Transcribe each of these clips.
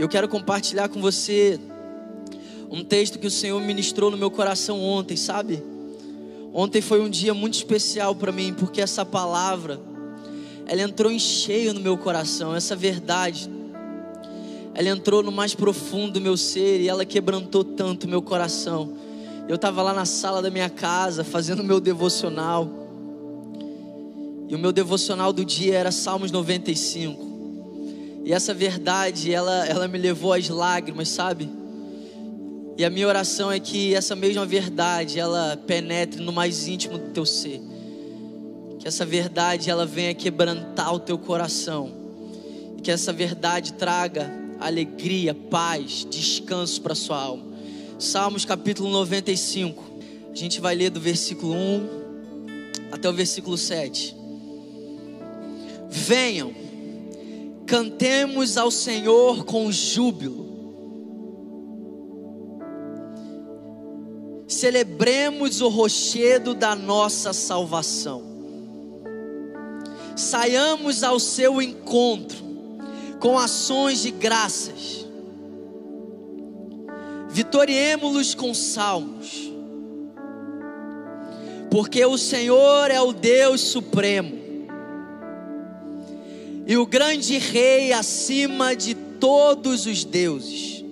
Eu quero compartilhar com você um texto que o Senhor ministrou no meu coração ontem, sabe? Ontem foi um dia muito especial para mim, porque essa palavra ela entrou em cheio no meu coração, essa verdade. Ela entrou no mais profundo do meu ser e ela quebrantou tanto o meu coração. Eu estava lá na sala da minha casa fazendo o meu devocional. E o meu devocional do dia era Salmos 95. E essa verdade, ela, ela me levou às lágrimas, sabe? E a minha oração é que essa mesma verdade, ela penetre no mais íntimo do teu ser. Que essa verdade, ela venha quebrantar o teu coração. E que essa verdade traga alegria, paz, descanso para sua alma. Salmos capítulo 95. A gente vai ler do versículo 1 até o versículo 7. Venham Cantemos ao Senhor com júbilo. Celebremos o rochedo da nossa salvação. Saiamos ao seu encontro com ações de graças. Vitoriemos-los com salmos. Porque o Senhor é o Deus supremo e o grande rei acima de todos os deuses.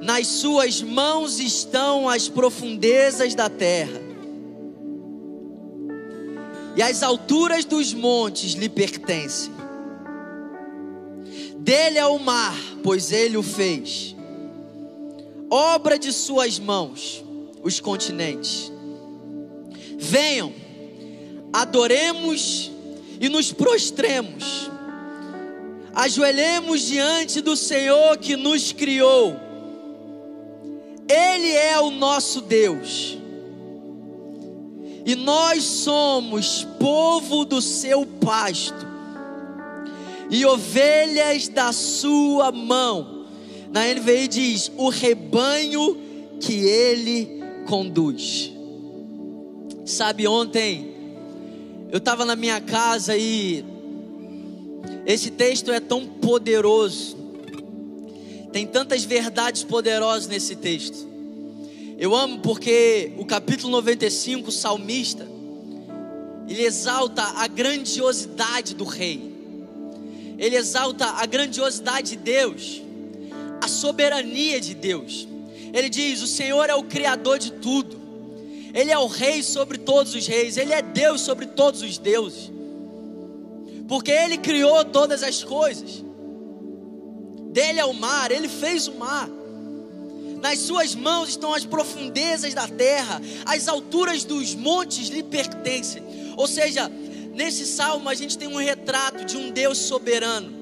Nas suas mãos estão as profundezas da terra, e as alturas dos montes lhe pertencem. Dele é o mar, pois ele o fez, obra de suas mãos, os continentes. Venham, adoremos e nos prostremos, ajoelhemos diante do Senhor que nos criou. Ele é o nosso Deus, e nós somos povo do seu pasto, e ovelhas da sua mão. Na NVI diz: o rebanho que ele conduz. Sabe, ontem eu estava na minha casa e esse texto é tão poderoso. Tem tantas verdades poderosas nesse texto. Eu amo porque o capítulo 95, o salmista, ele exalta a grandiosidade do rei. Ele exalta a grandiosidade de Deus, a soberania de Deus. Ele diz: "O Senhor é o criador de tudo. Ele é o rei sobre todos os reis, ele é Deus sobre todos os deuses. Porque ele criou todas as coisas. Dele é o mar, ele fez o mar. Nas suas mãos estão as profundezas da terra, as alturas dos montes lhe pertencem. Ou seja, nesse salmo a gente tem um retrato de um Deus soberano.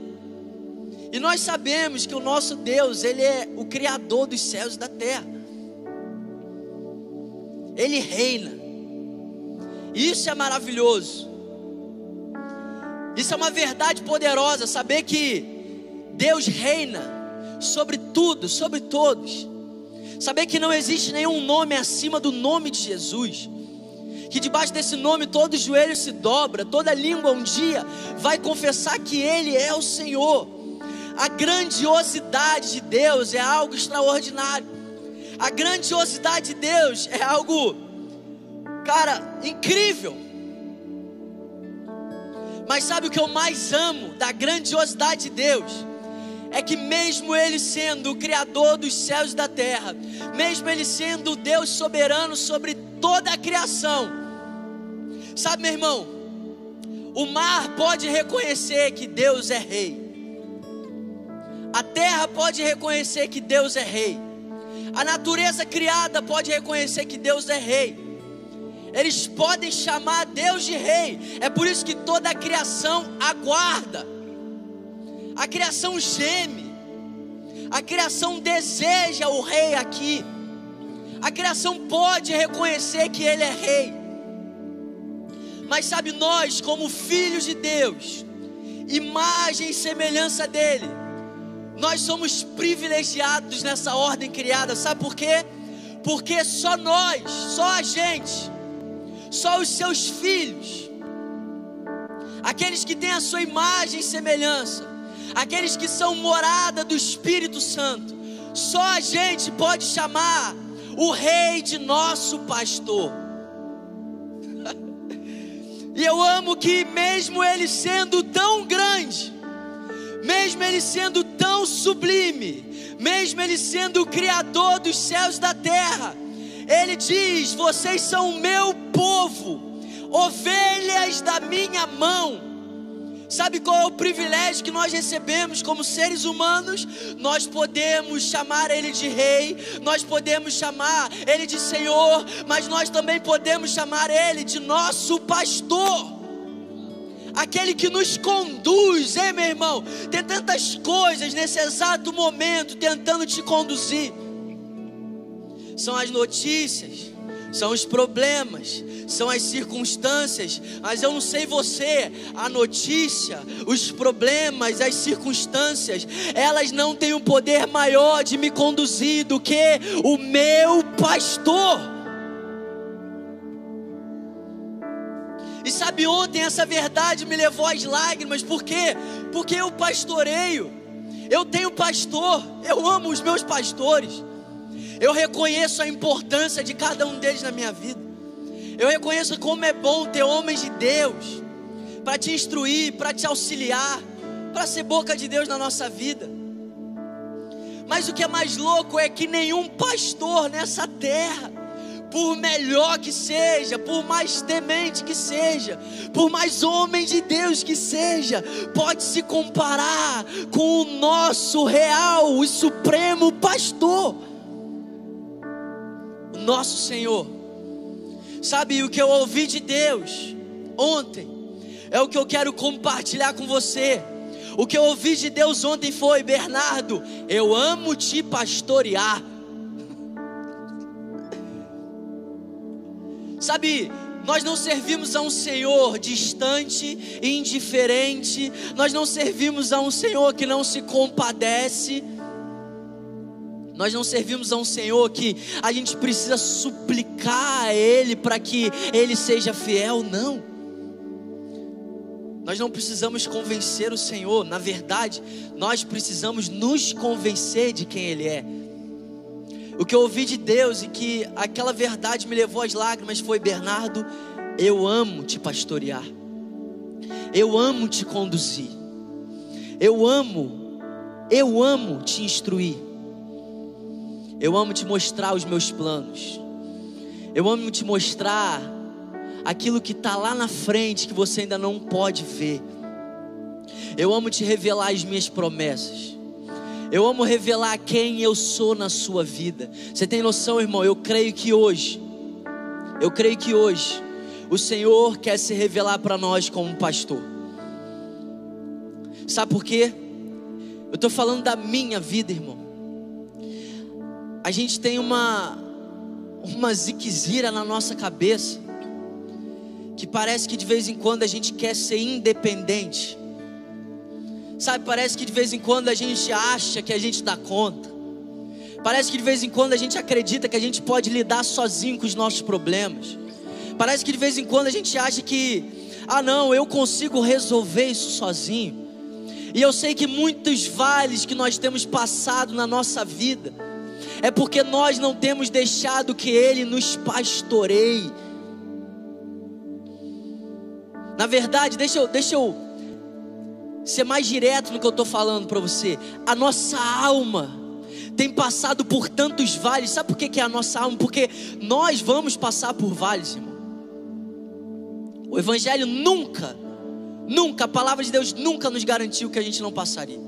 E nós sabemos que o nosso Deus, ele é o criador dos céus e da terra. Ele reina. Isso é maravilhoso. Isso é uma verdade poderosa, saber que Deus reina sobre tudo, sobre todos. Saber que não existe nenhum nome acima do nome de Jesus. Que debaixo desse nome todo joelho se dobra, toda língua um dia vai confessar que Ele é o Senhor. A grandiosidade de Deus é algo extraordinário. A grandiosidade de Deus é algo, cara, incrível. Mas sabe o que eu mais amo da grandiosidade de Deus? É que, mesmo Ele sendo o Criador dos céus e da terra, mesmo Ele sendo o Deus soberano sobre toda a criação, sabe, meu irmão, o mar pode reconhecer que Deus é Rei, a terra pode reconhecer que Deus é Rei, a natureza criada pode reconhecer que Deus é rei. Eles podem chamar Deus de rei. É por isso que toda a criação aguarda. A criação geme. A criação deseja o rei aqui. A criação pode reconhecer que ele é rei. Mas sabe nós, como filhos de Deus, imagem e semelhança dele, nós somos privilegiados nessa ordem criada, sabe por quê? Porque só nós, só a gente, só os seus filhos, aqueles que têm a sua imagem e semelhança, aqueles que são morada do Espírito Santo, só a gente pode chamar o Rei de nosso pastor. e eu amo que, mesmo ele sendo tão grande, mesmo ele sendo tão sublime, mesmo ele sendo o Criador dos céus e da terra, ele diz: Vocês são o meu povo, ovelhas da minha mão. Sabe qual é o privilégio que nós recebemos como seres humanos? Nós podemos chamar Ele de Rei, nós podemos chamar Ele de Senhor, mas nós também podemos chamar Ele de nosso pastor aquele que nos conduz, hein, meu irmão? Tem tantas coisas nesse exato momento tentando te conduzir. São as notícias, são os problemas, são as circunstâncias, mas eu não sei você, a notícia, os problemas, as circunstâncias, elas não têm um poder maior de me conduzir do que o meu pastor. E sabe, ontem essa verdade me levou às lágrimas, por quê? Porque eu pastoreio, eu tenho pastor, eu amo os meus pastores, eu reconheço a importância de cada um deles na minha vida, eu reconheço como é bom ter homens de Deus para te instruir, para te auxiliar, para ser boca de Deus na nossa vida. Mas o que é mais louco é que nenhum pastor nessa terra por melhor que seja, por mais temente que seja, por mais homem de Deus que seja, pode se comparar com o nosso real e supremo pastor, o nosso Senhor. Sabe o que eu ouvi de Deus ontem? É o que eu quero compartilhar com você. O que eu ouvi de Deus ontem foi: Bernardo, eu amo te pastorear. Sabe, nós não servimos a um Senhor distante indiferente, nós não servimos a um Senhor que não se compadece, nós não servimos a um Senhor que a gente precisa suplicar a Ele para que Ele seja fiel, não. Nós não precisamos convencer o Senhor, na verdade, nós precisamos nos convencer de quem Ele é. O que eu ouvi de Deus e que aquela verdade me levou às lágrimas foi: Bernardo, eu amo te pastorear, eu amo te conduzir, eu amo, eu amo te instruir, eu amo te mostrar os meus planos, eu amo te mostrar aquilo que está lá na frente que você ainda não pode ver, eu amo te revelar as minhas promessas. Eu amo revelar quem eu sou na sua vida. Você tem noção, irmão? Eu creio que hoje, eu creio que hoje, o Senhor quer se revelar para nós como pastor. Sabe por quê? Eu estou falando da minha vida, irmão. A gente tem uma, uma ziquezira na nossa cabeça, que parece que de vez em quando a gente quer ser independente. Sabe, parece que de vez em quando a gente acha que a gente dá conta. Parece que de vez em quando a gente acredita que a gente pode lidar sozinho com os nossos problemas. Parece que de vez em quando a gente acha que, ah, não, eu consigo resolver isso sozinho. E eu sei que muitos vales que nós temos passado na nossa vida é porque nós não temos deixado que Ele nos pastoreie. Na verdade, deixa eu, deixa eu ser mais direto no que eu estou falando para você. A nossa alma tem passado por tantos vales. Sabe por que, que é a nossa alma? Porque nós vamos passar por vales, irmão. O Evangelho nunca, nunca, a palavra de Deus nunca nos garantiu que a gente não passaria.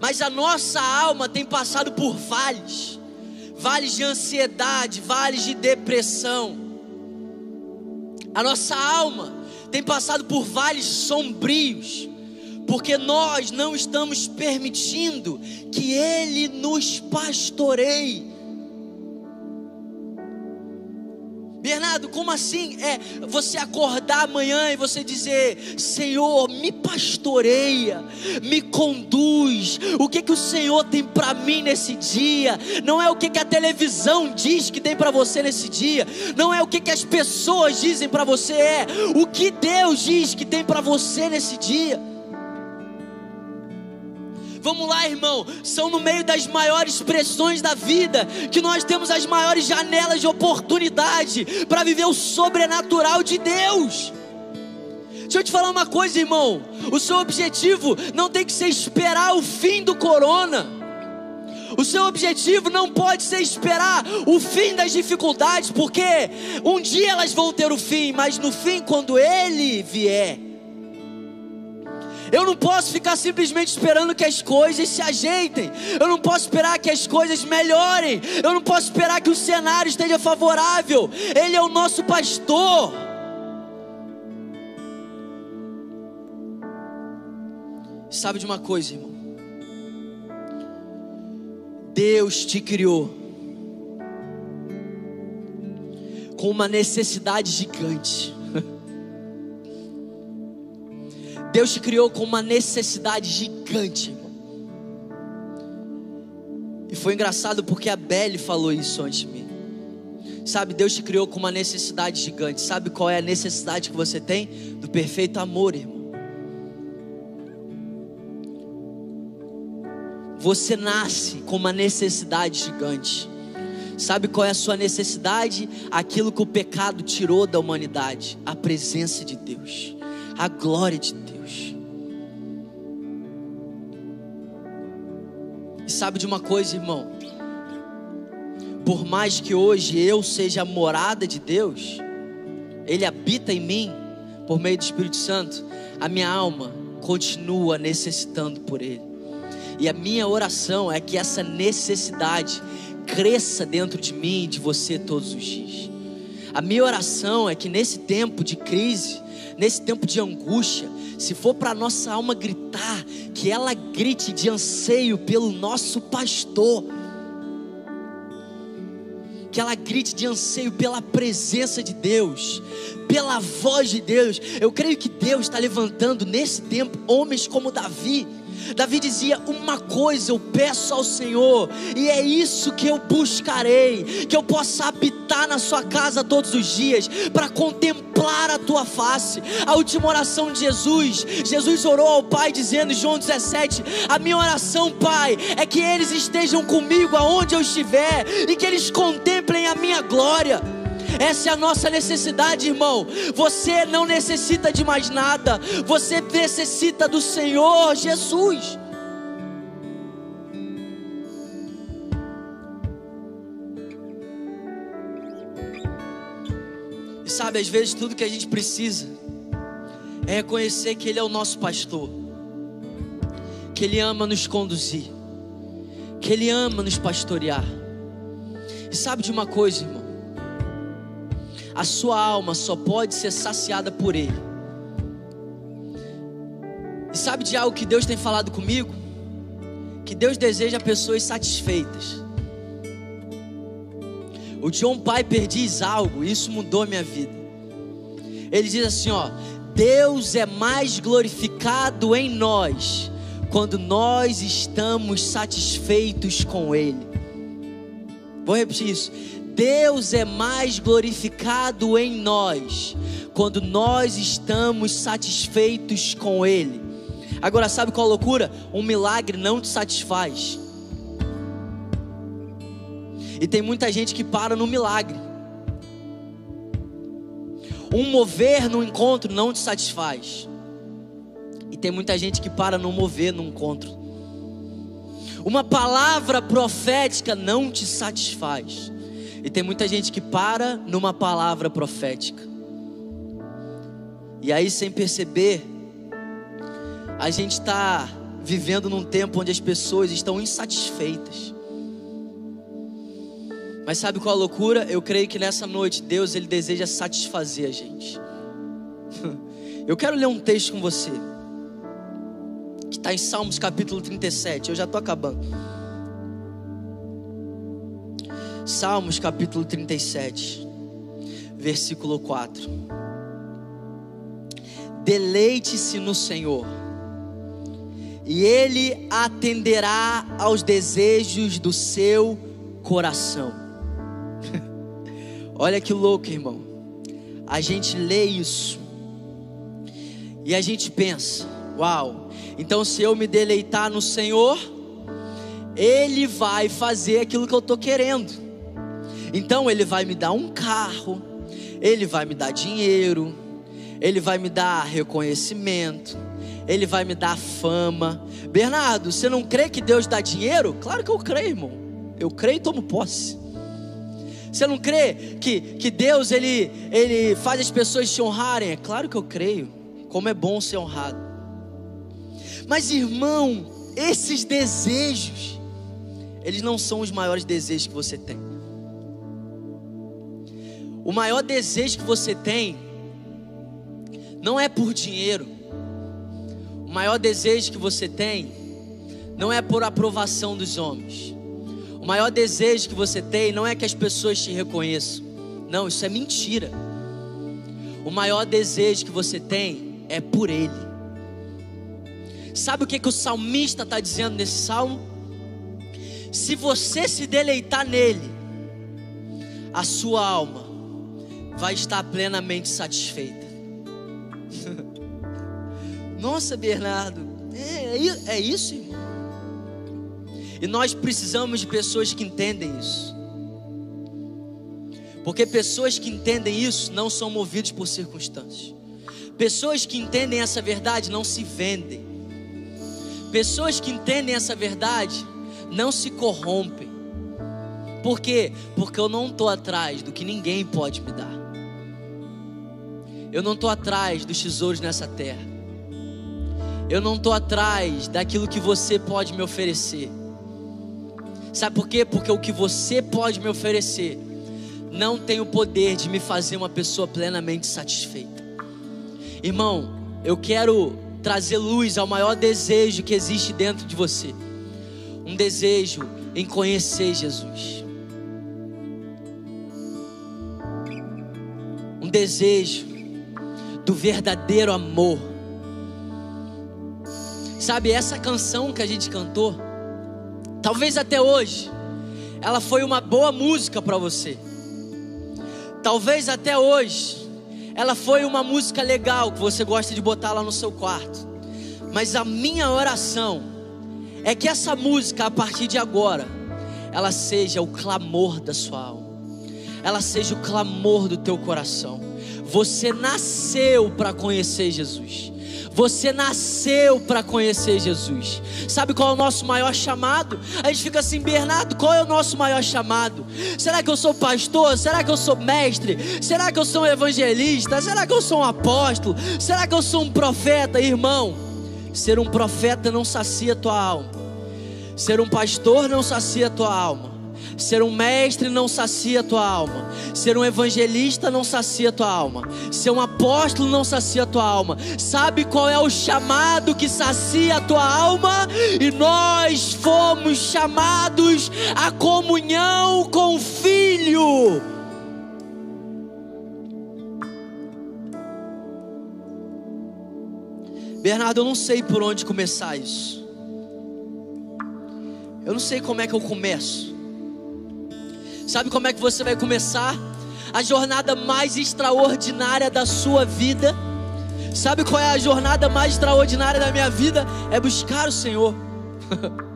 Mas a nossa alma tem passado por vales, vales de ansiedade, vales de depressão. A nossa alma tem passado por vales sombrios, porque nós não estamos permitindo que Ele nos pastoreie. Bernardo, como assim? É você acordar amanhã e você dizer: Senhor, me pastoreia, me conduz. O que que o Senhor tem para mim nesse dia? Não é o que que a televisão diz que tem para você nesse dia. Não é o que que as pessoas dizem para você. É o que Deus diz que tem para você nesse dia. Vamos lá, irmão. São no meio das maiores pressões da vida que nós temos as maiores janelas de oportunidade para viver o sobrenatural de Deus. Deixa eu te falar uma coisa, irmão. O seu objetivo não tem que ser esperar o fim do corona. O seu objetivo não pode ser esperar o fim das dificuldades, porque um dia elas vão ter o fim, mas no fim, quando ele vier, eu não posso ficar simplesmente esperando que as coisas se ajeitem. Eu não posso esperar que as coisas melhorem. Eu não posso esperar que o cenário esteja favorável. Ele é o nosso pastor. Sabe de uma coisa, irmão? Deus te criou com uma necessidade gigante. Deus te criou com uma necessidade gigante, irmão. E foi engraçado porque a Belle falou isso antes de mim. Sabe, Deus te criou com uma necessidade gigante. Sabe qual é a necessidade que você tem? Do perfeito amor, irmão. Você nasce com uma necessidade gigante. Sabe qual é a sua necessidade? Aquilo que o pecado tirou da humanidade: a presença de Deus, a glória de Deus. Sabe de uma coisa, irmão? Por mais que hoje eu seja a morada de Deus, Ele habita em mim por meio do Espírito Santo, a minha alma continua necessitando por Ele. E a minha oração é que essa necessidade cresça dentro de mim e de você todos os dias. A minha oração é que nesse tempo de crise, nesse tempo de angústia, se for para nossa alma gritar, que ela grite de anseio pelo nosso pastor. Que ela grite de anseio pela presença de Deus, pela voz de Deus. Eu creio que Deus está levantando nesse tempo homens como Davi Davi dizia: Uma coisa eu peço ao Senhor, e é isso que eu buscarei: que eu possa habitar na Sua casa todos os dias, para contemplar a Tua face. A última oração de Jesus, Jesus orou ao Pai, dizendo, João 17: A minha oração, Pai, é que eles estejam comigo aonde eu estiver, e que eles contemplem a minha glória. Essa é a nossa necessidade, irmão. Você não necessita de mais nada, você necessita do Senhor Jesus. E sabe, às vezes tudo que a gente precisa é reconhecer que Ele é o nosso pastor, que Ele ama nos conduzir, que Ele ama nos pastorear. E sabe de uma coisa, irmão? A sua alma só pode ser saciada por Ele. E sabe de algo que Deus tem falado comigo? Que Deus deseja pessoas satisfeitas. O John Piper diz algo, e isso mudou minha vida. Ele diz assim: ó, Deus é mais glorificado em nós quando nós estamos satisfeitos com Ele. Vou repetir isso. Deus é mais glorificado em nós quando nós estamos satisfeitos com Ele. Agora, sabe qual a loucura? Um milagre não te satisfaz. E tem muita gente que para no milagre. Um mover no encontro não te satisfaz. E tem muita gente que para no mover no encontro. Uma palavra profética não te satisfaz. E tem muita gente que para numa palavra profética. E aí, sem perceber, a gente está vivendo num tempo onde as pessoas estão insatisfeitas. Mas sabe qual a loucura? Eu creio que nessa noite Deus ele deseja satisfazer a gente. Eu quero ler um texto com você que está em Salmos capítulo 37. Eu já estou acabando. Salmos capítulo 37, versículo 4. Deleite-se no Senhor, e Ele atenderá aos desejos do seu coração. Olha que louco, irmão. A gente lê isso e a gente pensa: Uau! Então, se eu me deleitar no Senhor, Ele vai fazer aquilo que eu estou querendo. Então, Ele vai me dar um carro, Ele vai me dar dinheiro, Ele vai me dar reconhecimento, Ele vai me dar fama. Bernardo, você não crê que Deus dá dinheiro? Claro que eu creio, irmão. Eu creio e tomo posse. Você não crê que, que Deus ele, ele faz as pessoas te honrarem? É claro que eu creio. Como é bom ser honrado. Mas irmão, esses desejos, eles não são os maiores desejos que você tem. O maior desejo que você tem não é por dinheiro. O maior desejo que você tem não é por aprovação dos homens. O maior desejo que você tem não é que as pessoas te reconheçam. Não, isso é mentira. O maior desejo que você tem é por Ele. Sabe o que, que o salmista está dizendo nesse salmo? Se você se deleitar nele, a sua alma vai estar plenamente satisfeita. Nossa, Bernardo, é, é, é isso, irmão. E nós precisamos de pessoas que entendem isso. Porque pessoas que entendem isso não são movidas por circunstâncias. Pessoas que entendem essa verdade não se vendem. Pessoas que entendem essa verdade não se corrompem. Por quê? Porque eu não estou atrás do que ninguém pode me dar. Eu não estou atrás dos tesouros nessa terra. Eu não estou atrás daquilo que você pode me oferecer. Sabe por quê? Porque o que você pode me oferecer não tem o poder de me fazer uma pessoa plenamente satisfeita. Irmão, eu quero trazer luz ao maior desejo que existe dentro de você. Um desejo em conhecer Jesus. Um desejo do verdadeiro amor. Sabe essa canção que a gente cantou? Talvez até hoje ela foi uma boa música para você. Talvez até hoje ela foi uma música legal que você gosta de botar lá no seu quarto. Mas a minha oração é que essa música a partir de agora ela seja o clamor da sua alma. Ela seja o clamor do teu coração. Você nasceu para conhecer Jesus. Você nasceu para conhecer Jesus. Sabe qual é o nosso maior chamado? A gente fica assim, Bernardo, qual é o nosso maior chamado? Será que eu sou pastor? Será que eu sou mestre? Será que eu sou um evangelista? Será que eu sou um apóstolo? Será que eu sou um profeta, irmão? Ser um profeta não sacia tua alma. Ser um pastor não sacia tua alma. Ser um mestre não sacia tua alma. Ser um evangelista não sacia tua alma. Ser um apóstolo não sacia tua alma. Sabe qual é o chamado que sacia a tua alma? E nós fomos chamados à comunhão com o Filho. Bernardo, eu não sei por onde começar isso. Eu não sei como é que eu começo. Sabe como é que você vai começar? A jornada mais extraordinária da sua vida. Sabe qual é a jornada mais extraordinária da minha vida? É buscar o Senhor.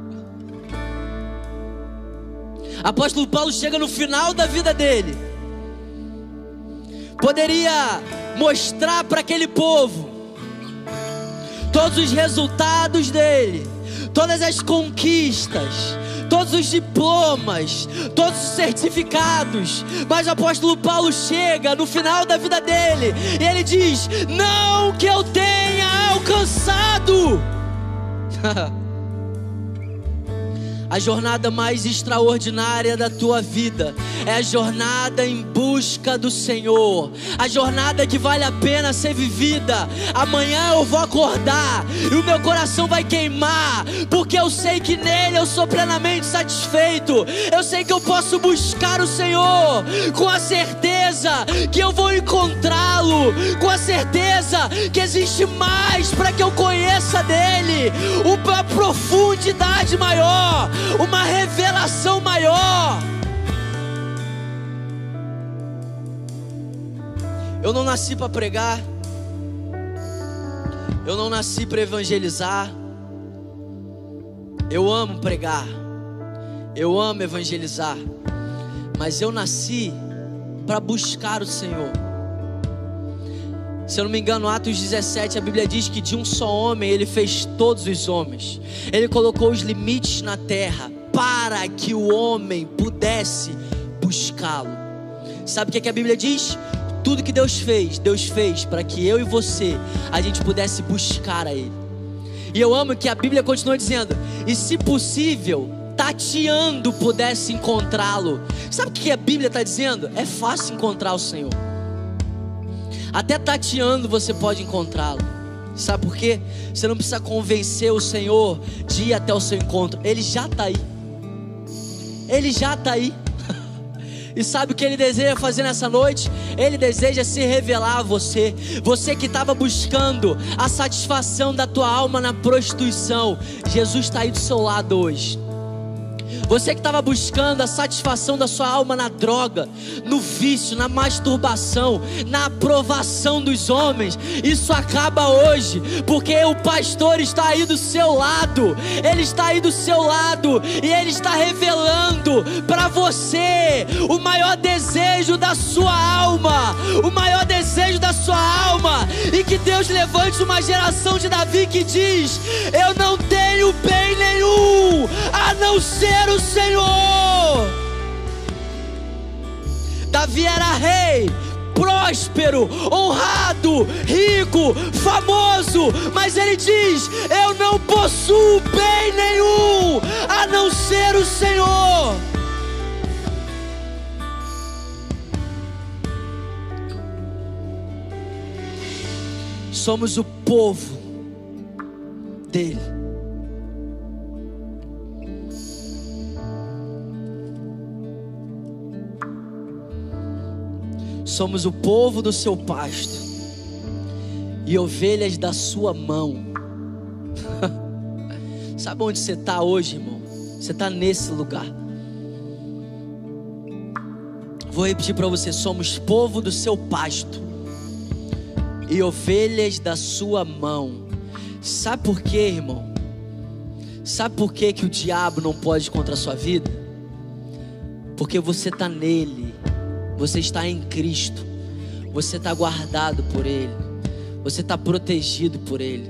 Apóstolo Paulo chega no final da vida dele. Poderia mostrar para aquele povo todos os resultados dele, todas as conquistas, todos os diplomas, todos os certificados. Mas o apóstolo Paulo chega no final da vida dele e ele diz: Não que eu tenha alcançado. A jornada mais extraordinária da tua vida é a jornada em busca do Senhor, a jornada que vale a pena ser vivida. Amanhã eu vou acordar e o meu coração vai queimar, porque eu sei que nele eu sou plenamente satisfeito. Eu sei que eu posso buscar o Senhor com a certeza que eu vou encontrá-lo, com a certeza que existe mais para que eu conheça dele, uma profundidade maior uma revelação maior. Eu não nasci para pregar, Eu não nasci para evangelizar. Eu amo pregar. Eu amo evangelizar. Mas eu nasci para buscar o Senhor. Se eu não me engano, Atos 17, a Bíblia diz que de um só homem ele fez todos os homens. Ele colocou os limites na terra para que o homem pudesse buscá-lo. Sabe o que, é que a Bíblia diz? Tudo que Deus fez, Deus fez para que eu e você a gente pudesse buscar a Ele. E eu amo que a Bíblia continua dizendo: e se possível, tateando pudesse encontrá-lo. Sabe o que a Bíblia está dizendo? É fácil encontrar o Senhor. Até tateando você pode encontrá-lo. Sabe por quê? Você não precisa convencer o Senhor de ir até o seu encontro. Ele já está aí. Ele já está aí. E sabe o que ele deseja fazer nessa noite? Ele deseja se revelar a você. Você que estava buscando a satisfação da tua alma na prostituição. Jesus está aí do seu lado hoje. Você que estava buscando a satisfação da sua alma na droga, no vício, na masturbação, na aprovação dos homens, isso acaba hoje, porque o pastor está aí do seu lado, ele está aí do seu lado e ele está revelando para você o maior desejo da sua alma, o maior desejo da sua alma, e que Deus levante uma geração de Davi que diz: Eu não tenho bem ser o Senhor. Davi era rei, próspero, honrado, rico, famoso, mas ele diz: Eu não possuo bem nenhum a não ser o Senhor. Somos o povo dele. Somos o povo do seu pasto e ovelhas da sua mão. Sabe onde você está hoje, irmão? Você está nesse lugar. Vou repetir para você: somos povo do seu pasto e ovelhas da sua mão. Sabe por quê, irmão? Sabe por quê que o diabo não pode contra a sua vida? Porque você está nele você está em Cristo. Você está guardado por Ele. Você está protegido por Ele.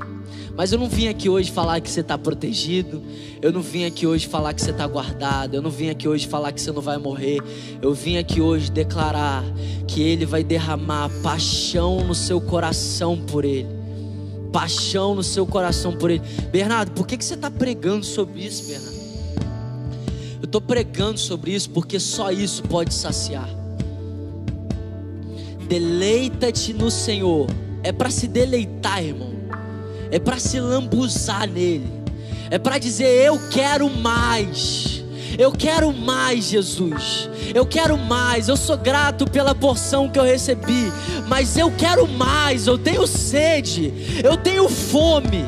Mas eu não vim aqui hoje falar que você está protegido. Eu não vim aqui hoje falar que você está guardado. Eu não vim aqui hoje falar que você não vai morrer. Eu vim aqui hoje declarar que Ele vai derramar paixão no seu coração por Ele. Paixão no seu coração por Ele. Bernardo, por que, que você está pregando sobre isso, Bernardo? Eu estou pregando sobre isso porque só isso pode saciar. Deleita-te no Senhor. É para se deleitar, irmão. É para se lambuzar nele. É para dizer: Eu quero mais. Eu quero mais, Jesus. Eu quero mais. Eu sou grato pela porção que eu recebi. Mas eu quero mais. Eu tenho sede. Eu tenho fome.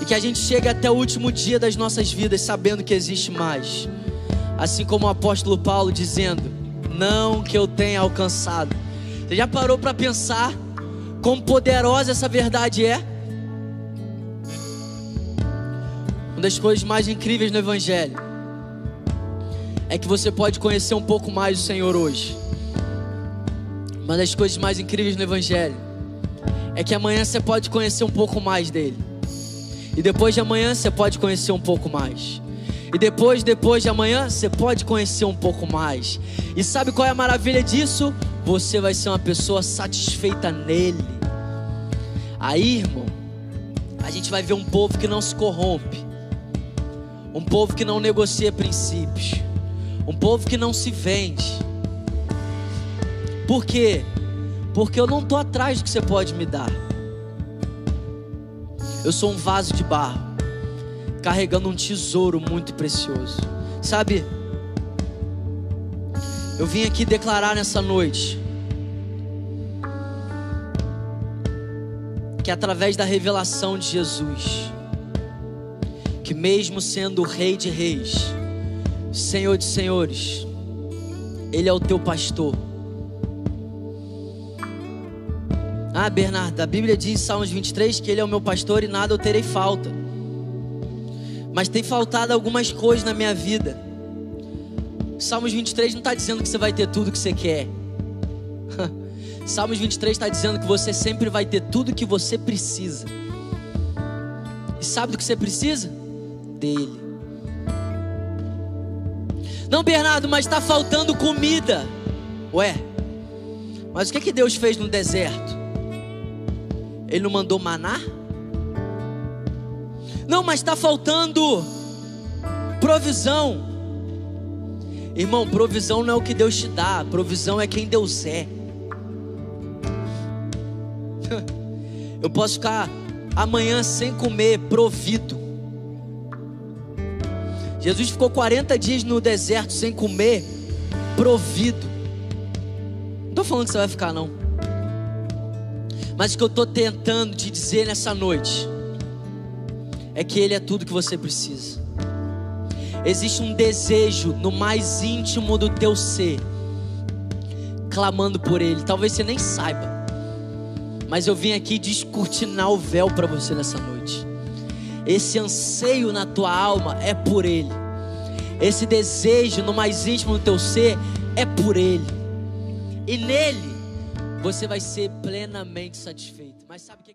E que a gente chegue até o último dia das nossas vidas sabendo que existe mais. Assim como o apóstolo Paulo dizendo: não que eu tenha alcançado. Você já parou para pensar quão poderosa essa verdade é? Uma das coisas mais incríveis no Evangelho é que você pode conhecer um pouco mais o Senhor hoje. Uma das coisas mais incríveis no Evangelho é que amanhã você pode conhecer um pouco mais dele. E depois de amanhã você pode conhecer um pouco mais. E depois, depois de amanhã, você pode conhecer um pouco mais. E sabe qual é a maravilha disso? Você vai ser uma pessoa satisfeita nele. Aí, irmão, a gente vai ver um povo que não se corrompe. Um povo que não negocia princípios. Um povo que não se vende. Por quê? Porque eu não estou atrás do que você pode me dar. Eu sou um vaso de barro carregando um tesouro muito precioso. Sabe, eu vim aqui declarar nessa noite que através da revelação de Jesus, que mesmo sendo Rei de Reis, Senhor de Senhores, Ele é o teu pastor. Ah, Bernardo, a Bíblia diz em Salmos 23 que Ele é o meu pastor e nada eu terei falta. Mas tem faltado algumas coisas na minha vida. Salmos 23 não está dizendo que você vai ter tudo que você quer. Salmos 23 está dizendo que você sempre vai ter tudo que você precisa. E sabe do que você precisa? Dele. Não, Bernardo, mas está faltando comida. Ué, mas o que, que Deus fez no deserto? Ele não mandou maná? Não, mas está faltando provisão. Irmão, provisão não é o que Deus te dá, provisão é quem Deus é. Eu posso ficar amanhã sem comer, provido. Jesus ficou 40 dias no deserto sem comer, provido. Não estou falando que você vai ficar, não. Mas o que eu estou tentando te dizer nessa noite é que Ele é tudo que você precisa. Existe um desejo no mais íntimo do teu ser, clamando por Ele. Talvez você nem saiba, mas eu vim aqui descortinar o véu para você nessa noite. Esse anseio na tua alma é por Ele. Esse desejo no mais íntimo do teu ser é por Ele. E nele você vai ser plenamente satisfeito. Mas sabe o que